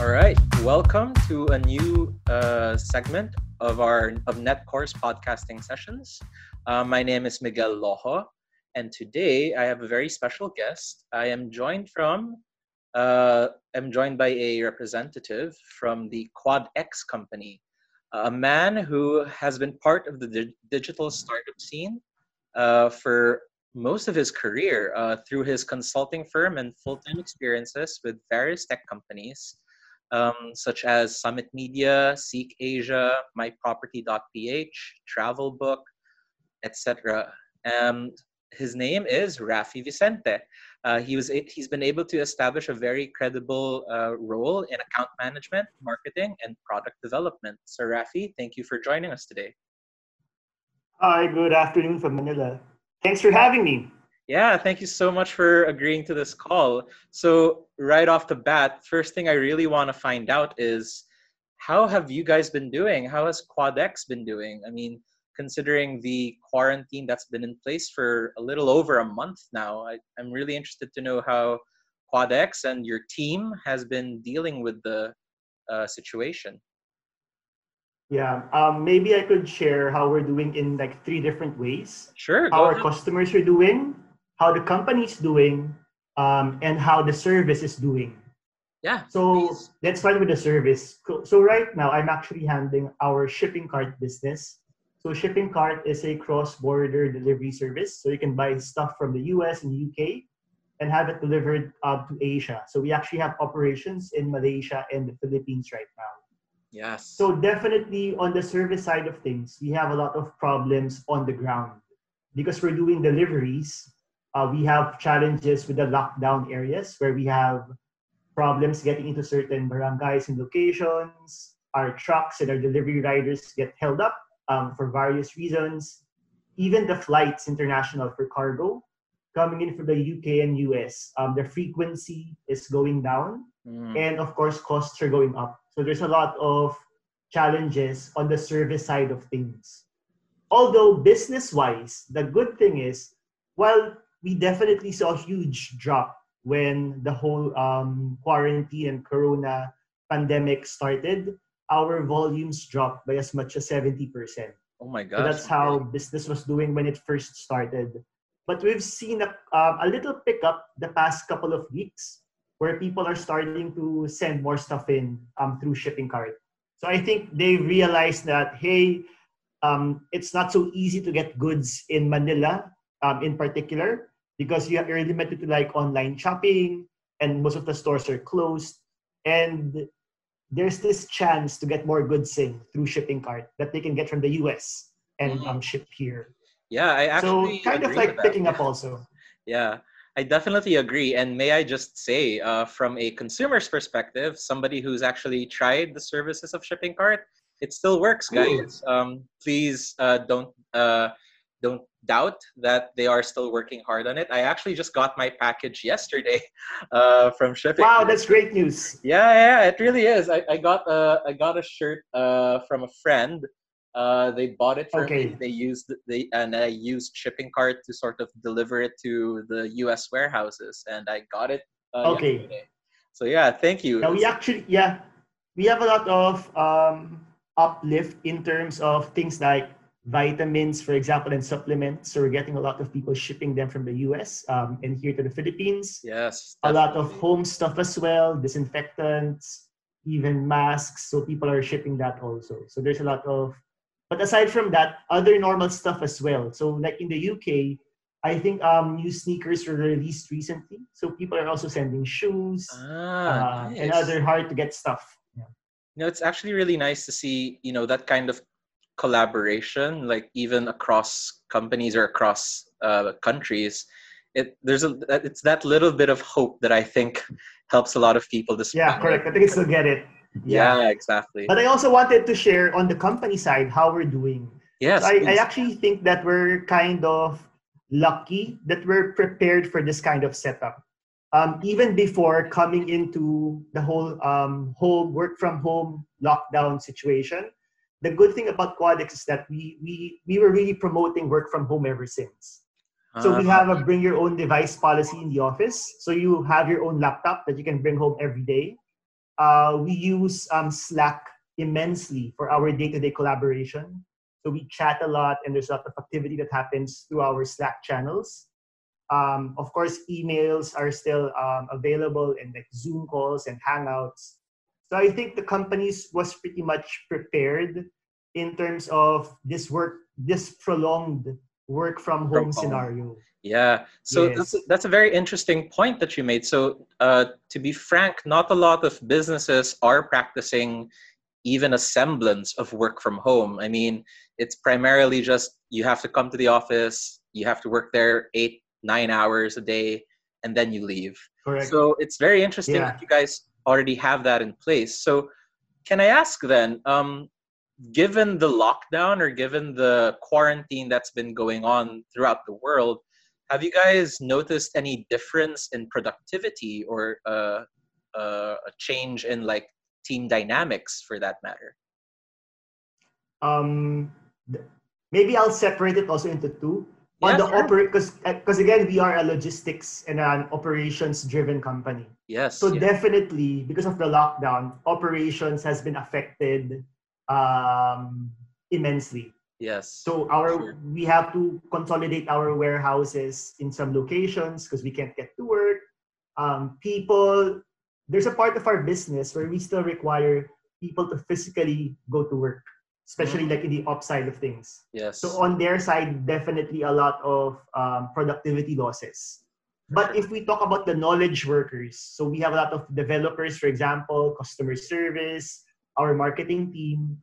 All right, welcome to a new uh, segment of our of Netcore's podcasting sessions. Uh, my name is Miguel Lojo, and today I have a very special guest. I am joined from uh, I'm joined by a representative from the QuadX company, a man who has been part of the di- digital startup scene uh, for most of his career uh, through his consulting firm and full-time experiences with various tech companies um, such as Summit Media, Seek Asia, MyProperty.ph, Travelbook, etc. Um, his name is Raffy Vicente. Uh, he was he's been able to establish a very credible uh, role in account management, marketing, and product development. So Raffy, thank you for joining us today. Hi, good afternoon from Manila. Thanks for having me. Yeah, thank you so much for agreeing to this call. So, right off the bat, first thing I really want to find out is how have you guys been doing? How has QuadX been doing? I mean, considering the quarantine that's been in place for a little over a month now, I, am really interested to know how QuadX and your team has been dealing with the uh, situation. Yeah, um, maybe I could share how we're doing in like three different ways. Sure. How our customers are doing, how the company's doing, um, and how the service is doing. Yeah. So please. let's start with the service. So right now, I'm actually handling our shipping cart business. So shipping cart is a cross-border delivery service. So you can buy stuff from the US and UK and have it delivered uh, to Asia. So we actually have operations in Malaysia and the Philippines right now. Yes. So definitely on the service side of things, we have a lot of problems on the ground because we're doing deliveries uh, we have challenges with the lockdown areas where we have problems getting into certain barangays and locations. Our trucks and our delivery riders get held up um, for various reasons. Even the flights international for cargo coming in from the UK and US, um, the frequency is going down. Mm. And of course, costs are going up. So there's a lot of challenges on the service side of things. Although business wise, the good thing is, while we definitely saw a huge drop when the whole um, quarantine and corona pandemic started. Our volumes dropped by as much as 70%. Oh my gosh. So that's how business was doing when it first started. But we've seen a, um, a little pickup the past couple of weeks where people are starting to send more stuff in um, through shipping cart. So I think they realized that, hey, um, it's not so easy to get goods in Manila um, in particular because you are limited to like online shopping and most of the stores are closed and there's this chance to get more goods in through shipping cart that they can get from the US and mm-hmm. um, ship here. Yeah, I actually so kind of like picking up also. Yeah, I definitely agree. And may I just say, uh, from a consumer's perspective, somebody who's actually tried the services of shipping cart, it still works, guys. Um, please uh, don't uh, don't doubt that they are still working hard on it. I actually just got my package yesterday uh, from shipping. Wow, that's great news. Yeah, yeah, it really is. I, I got a I got a shirt uh, from a friend. Uh, they bought it for okay. me. They used the and I used shipping cart to sort of deliver it to the U.S. warehouses, and I got it. Uh, okay. Yesterday. So yeah, thank you. Now we actually yeah we have a lot of um, uplift in terms of things like vitamins, for example, and supplements. So we're getting a lot of people shipping them from the US um, and here to the Philippines. Yes. Definitely. A lot of home stuff as well, disinfectants, even masks. So people are shipping that also. So there's a lot of, but aside from that, other normal stuff as well. So like in the UK, I think um, new sneakers were released recently. So people are also sending shoes ah, uh, nice. and other hard to get stuff. Yeah. You know, it's actually really nice to see, you know, that kind of collaboration, like even across companies or across uh, countries, it there's a it's that little bit of hope that I think helps a lot of people. This yeah, correct. I think I still get it. Yeah. yeah. exactly. But I also wanted to share on the company side how we're doing. Yes, so I, I actually think that we're kind of lucky that we're prepared for this kind of setup. Um, even before coming into the whole um, home work from home lockdown situation, the good thing about QuadX is that we we we were really promoting work from home ever since. So we have a ah. bring your own device policy in the office. So you have your own laptop that you can bring home every day. uh, we use um, Slack immensely for our day-to-day collaboration. So we chat a lot, and there's a lot of activity that happens through our Slack channels. Um, of course, emails are still um, available and like Zoom calls and Hangouts. So I think the companies was pretty much prepared in terms of this work, this prolonged work from home, from home. scenario. Yeah, so yes. that's, a, that's a very interesting point that you made. So, uh, to be frank, not a lot of businesses are practicing even a semblance of work from home. I mean, it's primarily just you have to come to the office, you have to work there eight, nine hours a day, and then you leave. Correct. So, it's very interesting yeah. that you guys already have that in place. So, can I ask then, um, given the lockdown or given the quarantine that's been going on throughout the world, have you guys noticed any difference in productivity or uh, uh, a change in like team dynamics for that matter? Um, maybe I'll separate it also into two. On the sure. operate, because because uh, again we are a logistics and an operations driven company. Yes. So definitely because of the lockdown, operations has been affected um, immensely. Yes. So our sure. we have to consolidate our warehouses in some locations because we can't get to work. Um, people, there's a part of our business where we still require people to physically go to work, especially mm. like in the upside of things. Yes. So on their side, definitely a lot of um, productivity losses. But if we talk about the knowledge workers, so we have a lot of developers, for example, customer service, our marketing team.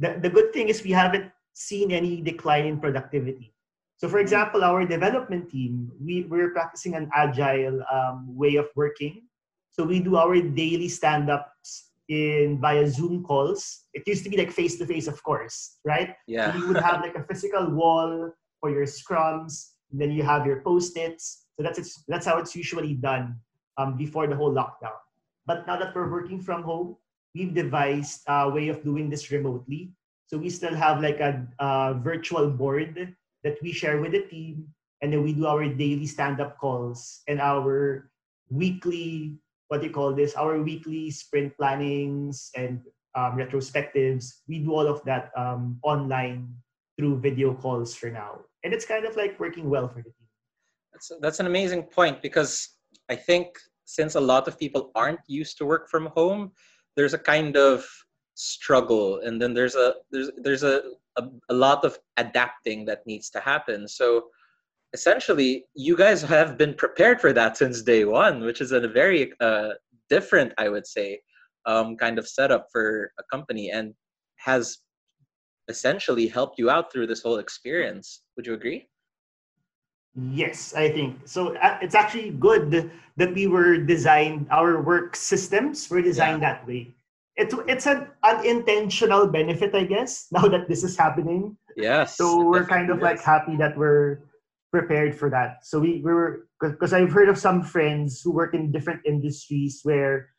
The, the good thing is we haven't seen any decline in productivity. So, for example, our development team, we, we're practicing an agile um, way of working. So, we do our daily stand ups in via Zoom calls. It used to be like face to face, of course, right? Yeah. So, you would have like a physical wall for your scrums, and then you have your post its. So, that's, it's, that's how it's usually done um, before the whole lockdown. But now that we're working from home, we've devised a way of doing this remotely. So we still have like a, a virtual board that we share with the team, and then we do our daily stand-up calls and our weekly what do you call this? Our weekly sprint plannings and um, retrospectives. We do all of that um, online through video calls for now, and it's kind of like working well for the team. That's that's an amazing point because I think since a lot of people aren't used to work from home, there's a kind of struggle and then there's a there's there's a, a, a lot of adapting that needs to happen so essentially you guys have been prepared for that since day one which is a very uh, different i would say um, kind of setup for a company and has essentially helped you out through this whole experience would you agree yes i think so uh, it's actually good that we were designed our work systems were designed yeah. that way it's it's an unintentional benefit, I guess, now that this is happening. Yes. So we're kind of like happy that we're prepared for that. So we, we were because I've heard of some friends who work in different industries where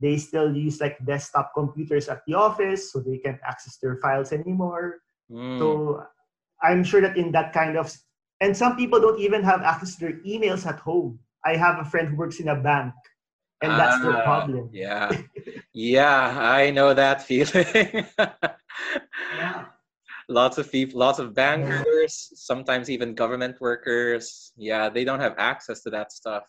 they still use like desktop computers at the office, so they can't access their files anymore. Mm. So I'm sure that in that kind of and some people don't even have access to their emails at home. I have a friend who works in a bank and that's uh, the problem. Yeah, yeah, I know that feeling. yeah. Lots of people, lots of bankers, sometimes even government workers. Yeah, they don't have access to that stuff.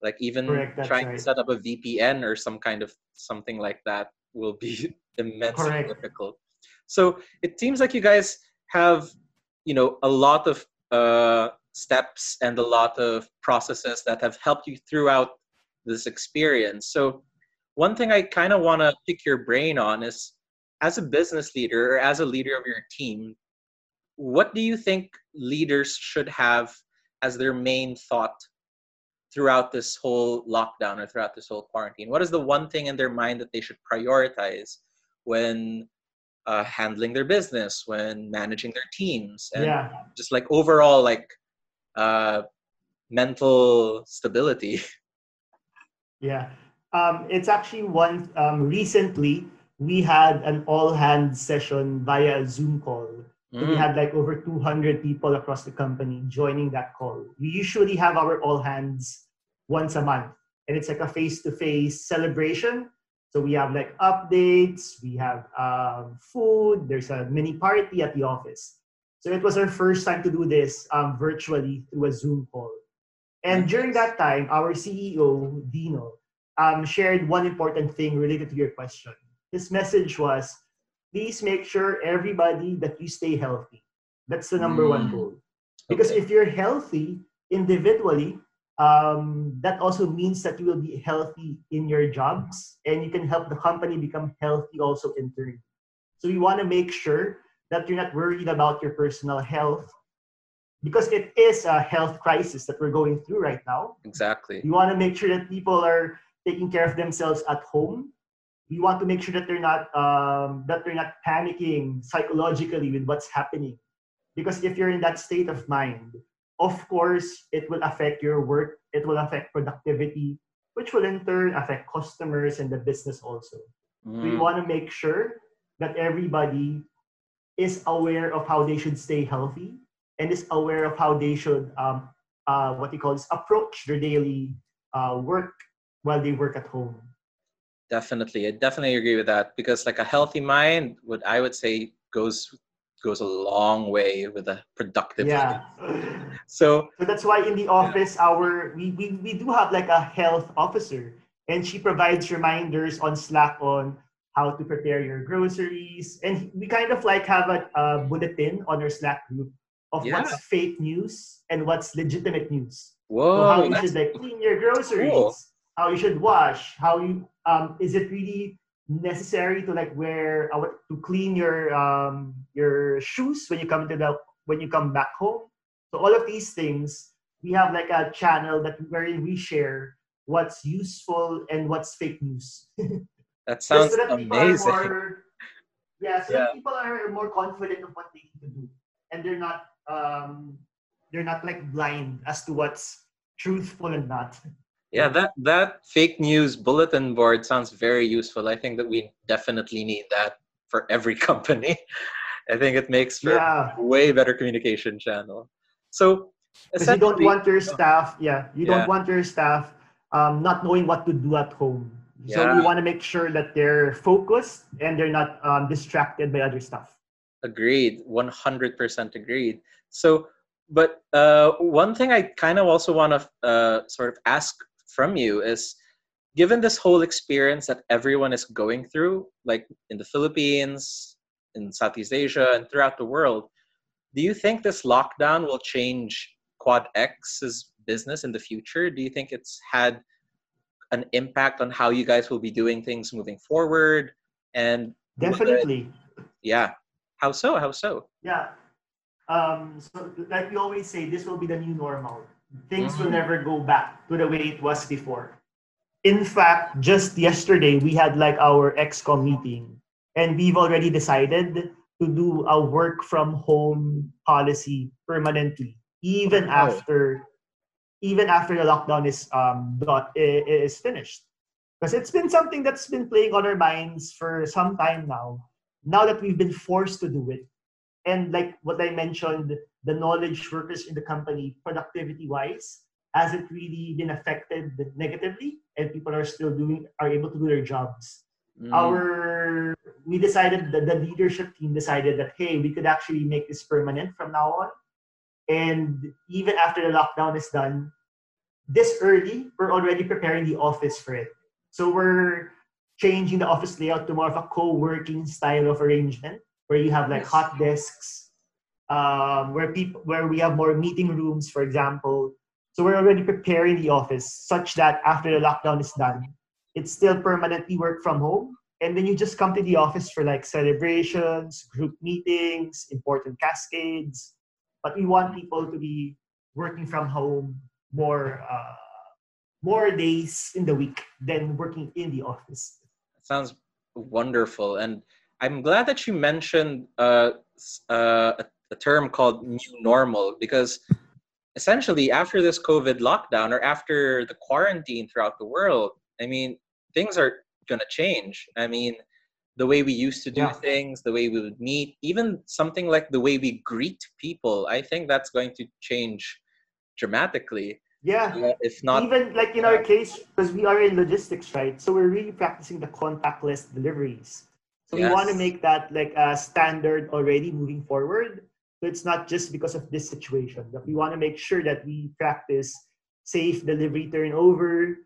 Like even Correct, trying right. to set up a VPN or some kind of something like that will be immensely Correct. difficult. So it seems like you guys have, you know, a lot of uh, steps and a lot of processes that have helped you throughout this experience. So one thing I kind of want to pick your brain on is as a business leader or as a leader of your team, what do you think leaders should have as their main thought throughout this whole lockdown or throughout this whole quarantine? What is the one thing in their mind that they should prioritize when uh, handling their business, when managing their teams, and yeah. just like overall like uh, mental stability? Yeah. Um, it's actually one um, recently we had an all hands session via a Zoom call. Mm. We had like over 200 people across the company joining that call. We usually have our all hands once a month, and it's like a face to face celebration So we have like updates, we have um, food, there's a mini party at the office. So it was our first time to do this um, virtually through a Zoom call. And during that time, our CEO, Dino, um, shared one important thing related to your question. His message was please make sure everybody that you stay healthy. That's the number mm. one goal. Because okay. if you're healthy individually, um, that also means that you will be healthy in your jobs and you can help the company become healthy also in turn. So you want to make sure that you're not worried about your personal health because it is a health crisis that we're going through right now. Exactly. You want to make sure that people are taking care of themselves at home. We want to make sure that they're not um, that they're not panicking psychologically with what's happening, because if you're in that state of mind, of course it will affect your work. It will affect productivity, which will in turn affect customers and the business also. Mm. We want to make sure that everybody is aware of how they should stay healthy and is aware of how they should um, uh, what you call this approach their daily uh, work while they work at home definitely i definitely agree with that because like a healthy mind would i would say goes goes a long way with a productive yeah. So so that's why in the office yeah. our we, we we do have like a health officer and she provides reminders on slack on how to prepare your groceries and we kind of like have a, a bulletin on our slack group of yeah. what's fake news and what's legitimate news. Whoa, so how you should like clean your groceries. cool how you should wash, how you um, is it really necessary to like wear uh, to clean your um, your shoes when you come to the when you come back home. So all of these things we have like a channel that where we share what's useful and what's fake news. that sounds so that amazing. More, yeah, so yeah. people are more confident of what they need to do, and they're not um, they're not like blind as to what's truthful and not yeah that that fake news bulletin board sounds very useful. I think that we definitely need that for every company. I think it makes for yeah. a way better communication channel. So you don't want your staff yeah you yeah. don't want your staff um, not knowing what to do at home. So yeah. you want to make sure that they're focused and they're not um, distracted by other stuff. Agreed. 100% agreed. So but uh, one thing i kind of also want to uh, sort of ask from you is given this whole experience that everyone is going through, like in the Philippines, in Southeast Asia, and throughout the world, do you think this lockdown will change QuadX's business in the future? Do you think it's had an impact on how you guys will be doing things moving forward? And definitely, it, yeah. How so? How so? Yeah. Um, so, like we always say, this will be the new normal things will mm-hmm. never go back to the way it was before. In fact, just yesterday we had like our ExCom meeting, and we've already decided to do a work from home policy permanently, even oh. after even after the lockdown is um dot, is finished. Because it's been something that's been playing on our minds for some time now. Now that we've been forced to do it, and like what I mentioned, the knowledge workers in the company, productivity wise, has it really been affected negatively? And people are still doing are able to do their jobs. Mm. Our we decided that the leadership team decided that hey, we could actually make this permanent from now on. And even after the lockdown is done, this early, we're already preparing the office for it. So we're changing the office layout to more of a co-working style of arrangement where you have like yes. hot desks, um, where people where we have more meeting rooms, for example. So we're already preparing the office such that after the lockdown is done, it's still permanently work from home. And then you just come to the office for like celebrations, group meetings, important cascades. But we want people to be working from home more uh, more days in the week than working in the office. Sounds wonderful. And I'm glad that you mentioned uh, uh, a, a term called new normal because essentially after this COVID lockdown or after the quarantine throughout the world, I mean, things are going to change. I mean, the way we used to do yeah. things, the way we would meet, even something like the way we greet people, I think that's going to change dramatically. Yeah. Uh, if not, even like in our case, because we are in logistics, right? So we're really practicing the contactless deliveries. So yes. we want to make that like a standard already moving forward. So it's not just because of this situation, That we want to make sure that we practice safe delivery turnover,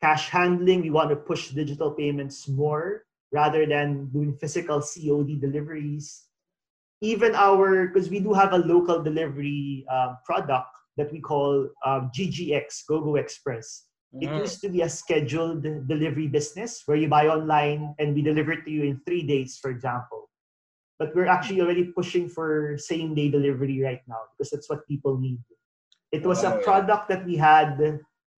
cash handling. We want to push digital payments more rather than doing physical COD deliveries. Even our, because we do have a local delivery uh, product that we call um, GGX, GoGo Express. Mm. It used to be a scheduled delivery business where you buy online and we deliver it to you in three days, for example. But we're actually already pushing for same day delivery right now because that's what people need. It was oh, a product that we had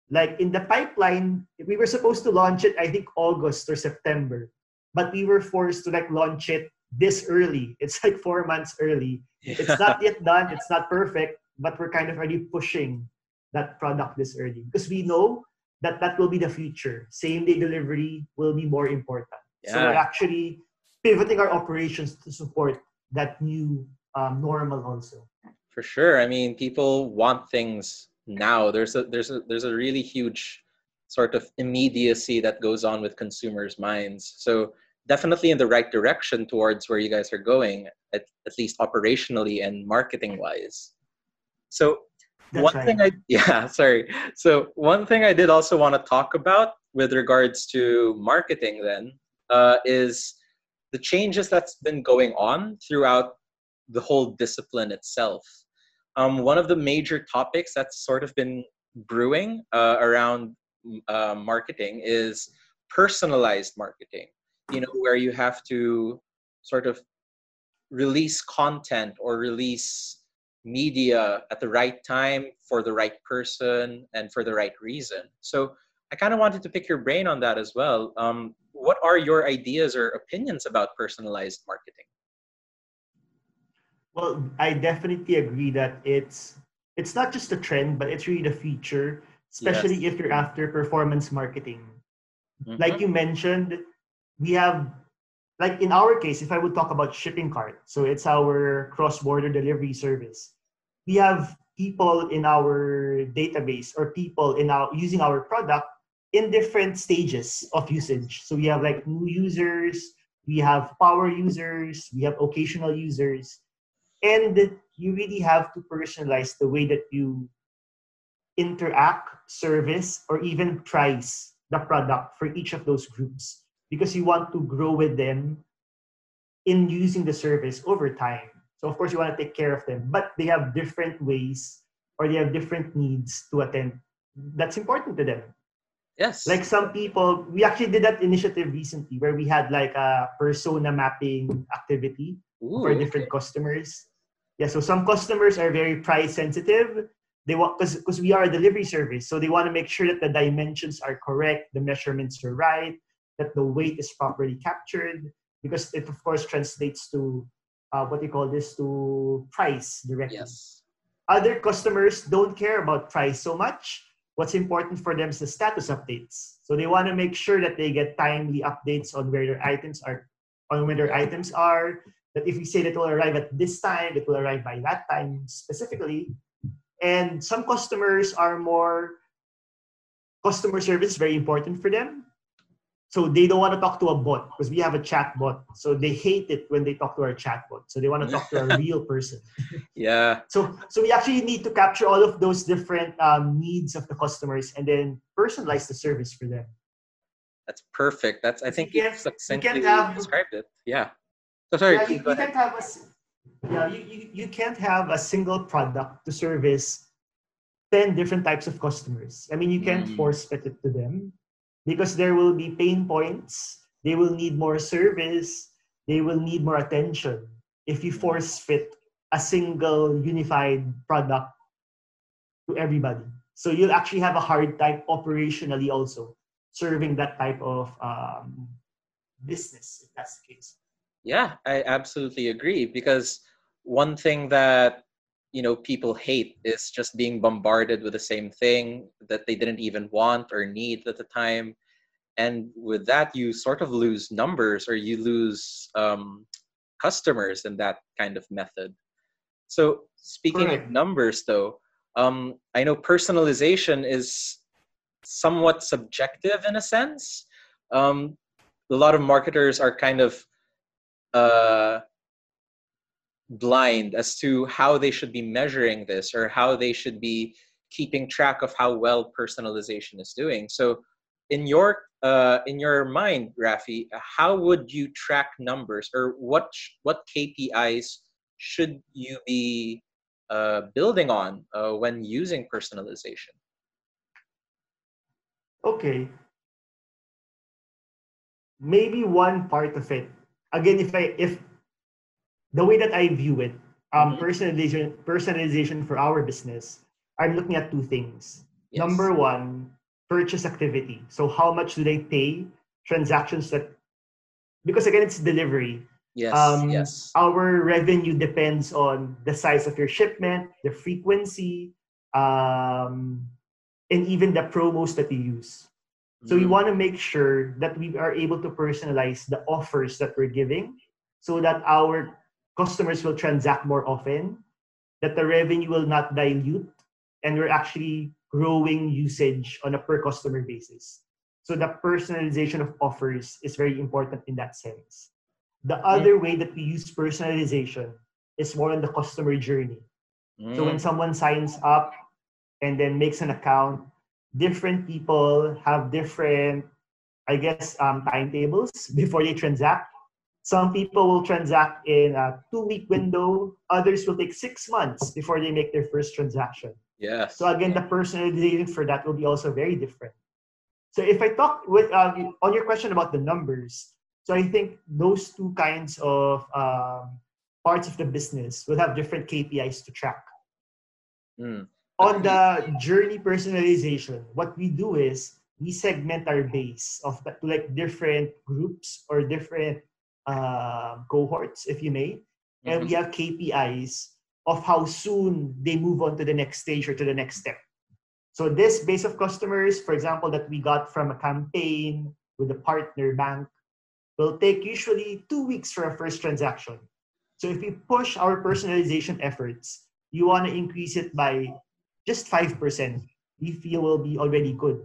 like in the pipeline. We were supposed to launch it, I think, August or September, but we were forced to like launch it this early. It's like four months early. Yeah. It's not yet done. It's not perfect, but we're kind of already pushing that product this early because we know that that will be the future. Same day delivery will be more important. Yeah. So we're actually pivoting our operations to support that new um, normal also. For sure. I mean, people want things now. There's a there's a there's a really huge sort of immediacy that goes on with consumers' minds. So definitely in the right direction towards where you guys are going, at, at least operationally and marketing wise. So That's one right. thing I yeah, sorry. So one thing I did also want to talk about with regards to marketing then uh, is the changes that's been going on throughout the whole discipline itself. Um, one of the major topics that's sort of been brewing uh, around uh, marketing is personalized marketing. You know, where you have to sort of release content or release media at the right time for the right person and for the right reason. So I kind of wanted to pick your brain on that as well. Um, what are your ideas or opinions about personalized marketing? Well, I definitely agree that it's it's not just a trend, but it's really the future, especially yes. if you're after performance marketing. Mm-hmm. Like you mentioned, we have like in our case, if I would talk about shipping cart, so it's our cross-border delivery service. We have people in our database or people in our using our product in different stages of usage. So we have like new users, we have power users, we have occasional users, and you really have to personalize the way that you interact, service, or even price the product for each of those groups because you want to grow with them in using the service over time. So of course you want to take care of them, but they have different ways or they have different needs to attend. That's important to them. Yes. Like some people, we actually did that initiative recently where we had like a persona mapping activity Ooh, for different okay. customers. Yeah, so some customers are very price sensitive. They want because because we are a delivery service, so they want to make sure that the dimensions are correct, the measurements are right, that the weight is properly captured because it of course translates to uh, what you call this to price directly. Yes. Other customers don't care about price so much. What's important for them is the status updates. So they want to make sure that they get timely updates on where their items are, on where their items are. That if we say that it will arrive at this time, it will arrive by that time specifically. And some customers are more customer service very important for them so they don't want to talk to a bot because we have a chat bot so they hate it when they talk to our chat bot so they want to talk to a real person. Yeah. So so we actually need to capture all of those different um, needs of the customers and then personalize the service for them. That's perfect. That's i think you, you succinctly have, described it. Yeah. So sorry yeah, you, you can't have a yeah you, you, you can't have a single product to service 10 different types of customers. I mean you can't mm. force fit it to them because there will be pain points. They will need more service. They will need more attention if you force fit a single unified product to everybody. So you'll actually have a hard time operationally also serving that type of um, business, if that's the case. Yeah, I absolutely agree because one thing that you know people hate is just being bombarded with the same thing that they didn't even want or need at the time. And with that you sort of lose numbers or you lose um, customers in that kind of method. So speaking of numbers though um, I know personalization is somewhat subjective in a sense. Um, a lot of marketers are kind of uh, blind as to how they should be measuring this or how they should be keeping track of how well personalization is doing. So, in your uh, in your mind, Raffy, how would you track numbers, or what what KPIs should you be uh, building on uh, when using personalization? Okay. Maybe one part of it. Again, if I if the way that I view it, um, mm-hmm. personalization personalization for our business, I'm looking at two things. Yes. Number one, purchase activity. So how much do they pay transactions that because again it's delivery. Yes. Um, yes. Our revenue depends on the size of your shipment, the frequency, um, and even the promos that you use. So mm. we want to make sure that we are able to personalize the offers that we're giving so that our customers will transact more often, that the revenue will not dilute, and we're actually growing usage on a per customer basis. So the personalization of offers is very important in that sense. The other way that we use personalization is more on the customer journey. Mm. So when mm. someone signs up and then makes an account, different people have different, I guess, um, timetables before they transact. Some people will transact in a two week window, others will take six months before they make their first transaction. Yes. So again, the personalization for that will be also very different. So if I talk with um, on your question about the numbers, so I think those two kinds of um, parts of the business will have different KPIs to track. Mm. On the journey personalization, what we do is we segment our base of like different groups or different uh, cohorts, if you may, mm-hmm. and we have KPIs of how soon they move on to the next stage or to the next step. So this base of customers, for example, that we got from a campaign with a partner bank, will take usually two weeks for a first transaction. So if we push our personalization efforts, you want to increase it by just 5%, we feel will be already good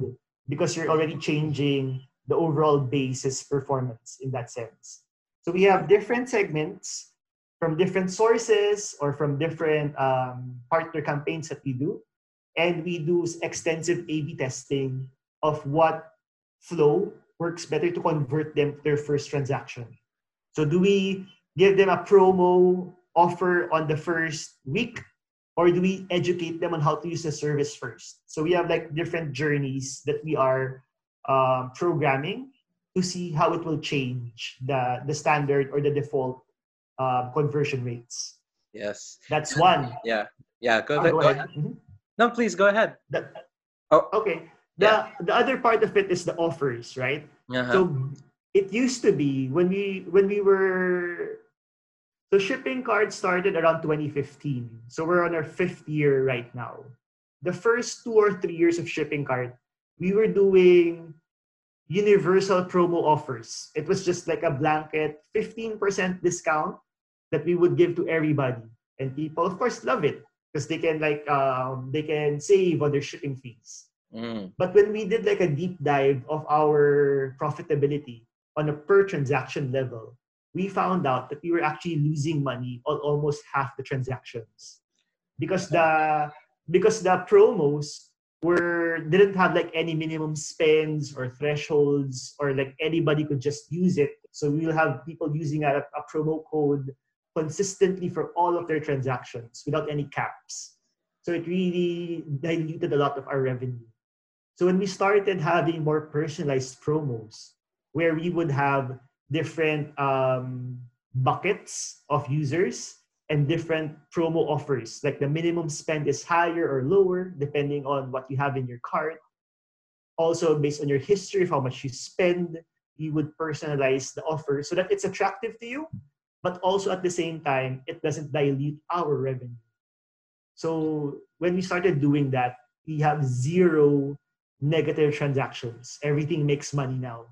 because you're already changing the overall basis performance in that sense. So we have different segments from different sources or from different um, partner campaigns that we do. And we do extensive A-B testing of what flow works better to convert them to their first transaction. So do we give them a promo offer on the first week or do we educate them on how to use the service first? So we have like different journeys that we are um, programming to see how it will change the, the standard or the default uh, conversion rates. Yes. That's one. Yeah. Yeah. Go, oh, go, ahead. Mm-hmm. No, please go ahead. The, oh. Okay. The, yeah. the other part of it is the offers, right? Uh-huh. So it used to be when we when we were so shipping cards started around 2015. So we're on our fifth year right now. The first two or three years of shipping cart, we were doing universal promo offers. It was just like a blanket 15% discount that we would give to everybody. And people, of course, love it because they can like um, they can save on their shipping fees. Mm. But when we did like a deep dive of our profitability on a per transaction level, we found out that we were actually losing money on almost half the transactions because the because the promos were didn't have like any minimum spends or thresholds or like anybody could just use it. So we'll have people using a, a promo code consistently for all of their transactions without any caps. So it really diluted a lot of our revenue. So when we started having more personalized promos, where we would have different um, buckets of users and different promo offers. Like the minimum spend is higher or lower depending on what you have in your cart. Also, based on your history of how much you spend, you would personalize the offer so that it's attractive to you, but also at the same time, it doesn't dilute our revenue. So when we started doing that, we have zero negative transactions. Everything makes money now.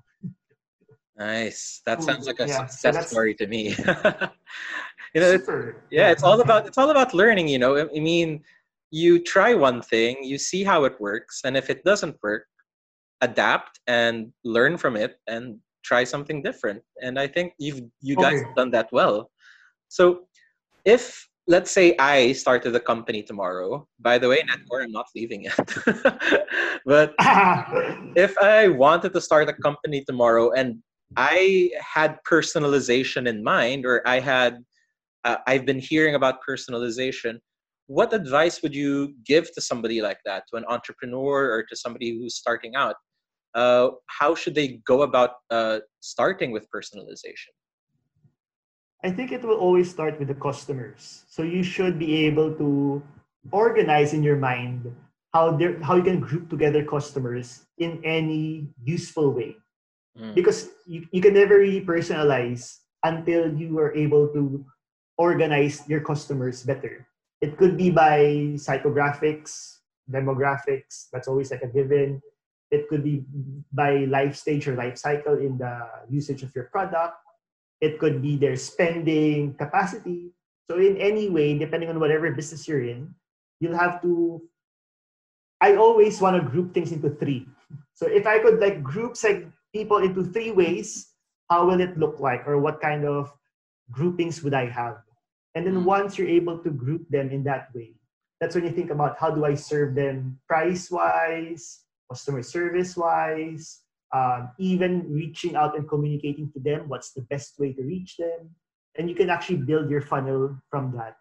Nice. That sounds like a yeah, success so story to me. you know, it's, yeah, it's all about it's all about learning. You know, I mean, you try one thing, you see how it works, and if it doesn't work, adapt and learn from it and try something different. And I think you've you guys Okay. have done that well. So if let's say I started a company tomorrow, by the way, Netcore, I'm not leaving it. but if I wanted to start a company tomorrow and I had personalization in mind, or I had, uh, I've been hearing about personalization, what advice would you give to somebody like that, to an entrepreneur or to somebody who's starting out? Uh, how should they go about uh, starting with personalization? I think it will always start with the customers. So you should be able to organize in your mind how how you can group together customers in any useful way. Mm. Because you, you can never really personalize until you are able to organize your customers better. It could be by psychographics, demographics, that's always like a given. It could be by life stage or life cycle in the usage of your product it could be their spending capacity. So in any way, depending on whatever business you're in, you'll have to. I always want to group things into three. So if I could like group like people into three ways, how will it look like, or what kind of groupings would I have? And then Mm. once you're able to group them in that way, that's when you think about how do I serve them price wise, customer service wise, um, even reaching out and communicating to them what's the best way to reach them. And you can actually build your funnel from that.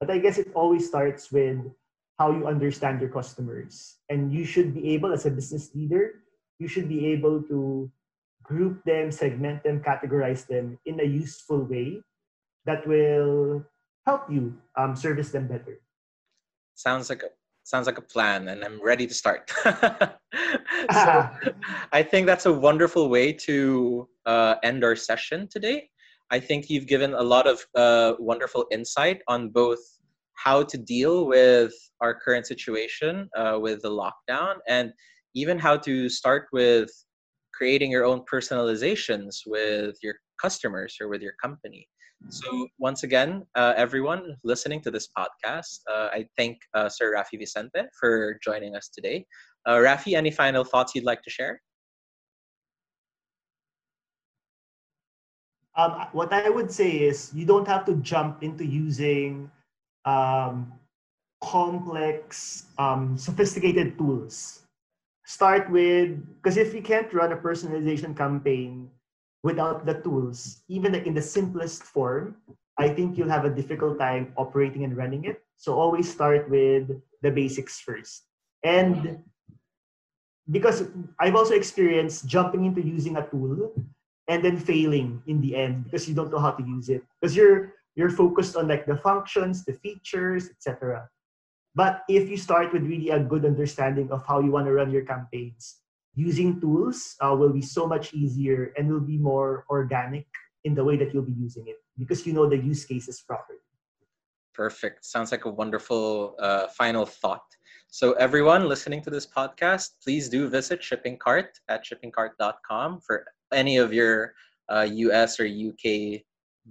But i guess it always starts with how you understand your customers. And you should be able as a business leader you should be able to group them segment them categorize them in a useful way that will help you um, service them better Sounds like a sounds like a plan, and I'm ready to start. so I think that's a wonderful way to uh, end our session today. I think you've given a lot of uh, wonderful insight on both how to deal with our current situation uh, with the lockdown and even how to start with creating your own personalizations with your customers or with your company. So once again, uh, everyone listening to this podcast, uh, I thank uh, Sir Raffy Vicente for joining us today. Uh, Raffy, any final thoughts you'd like to share? Um, what I would say is you don't have to jump into using um, complex, um, sophisticated tools. Start with, because if you can't run a personalization campaign without the tools, even in the simplest form, I think you'll have a difficult time operating and running it. So always start with the basics first. And because I've also experienced jumping into using a tool and then failing in the end because you don't know how to use it because you're you're focused on like the functions the features etc but if you start with really a good understanding of how you want to run your campaigns using tools uh, will be so much easier and will be more organic in the way that you'll be using it because you know the use cases properly Perfect. Sounds like a wonderful uh, final thought. So, everyone listening to this podcast, please do visit Shipping Cart at shippingcart.com for any of your uh, US or UK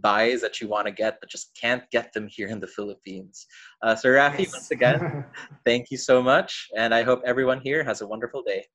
buys that you want to get but just can't get them here in the Philippines. Uh, so, Raffy, Yes. once again, thank you so much. And I hope everyone here has a wonderful day.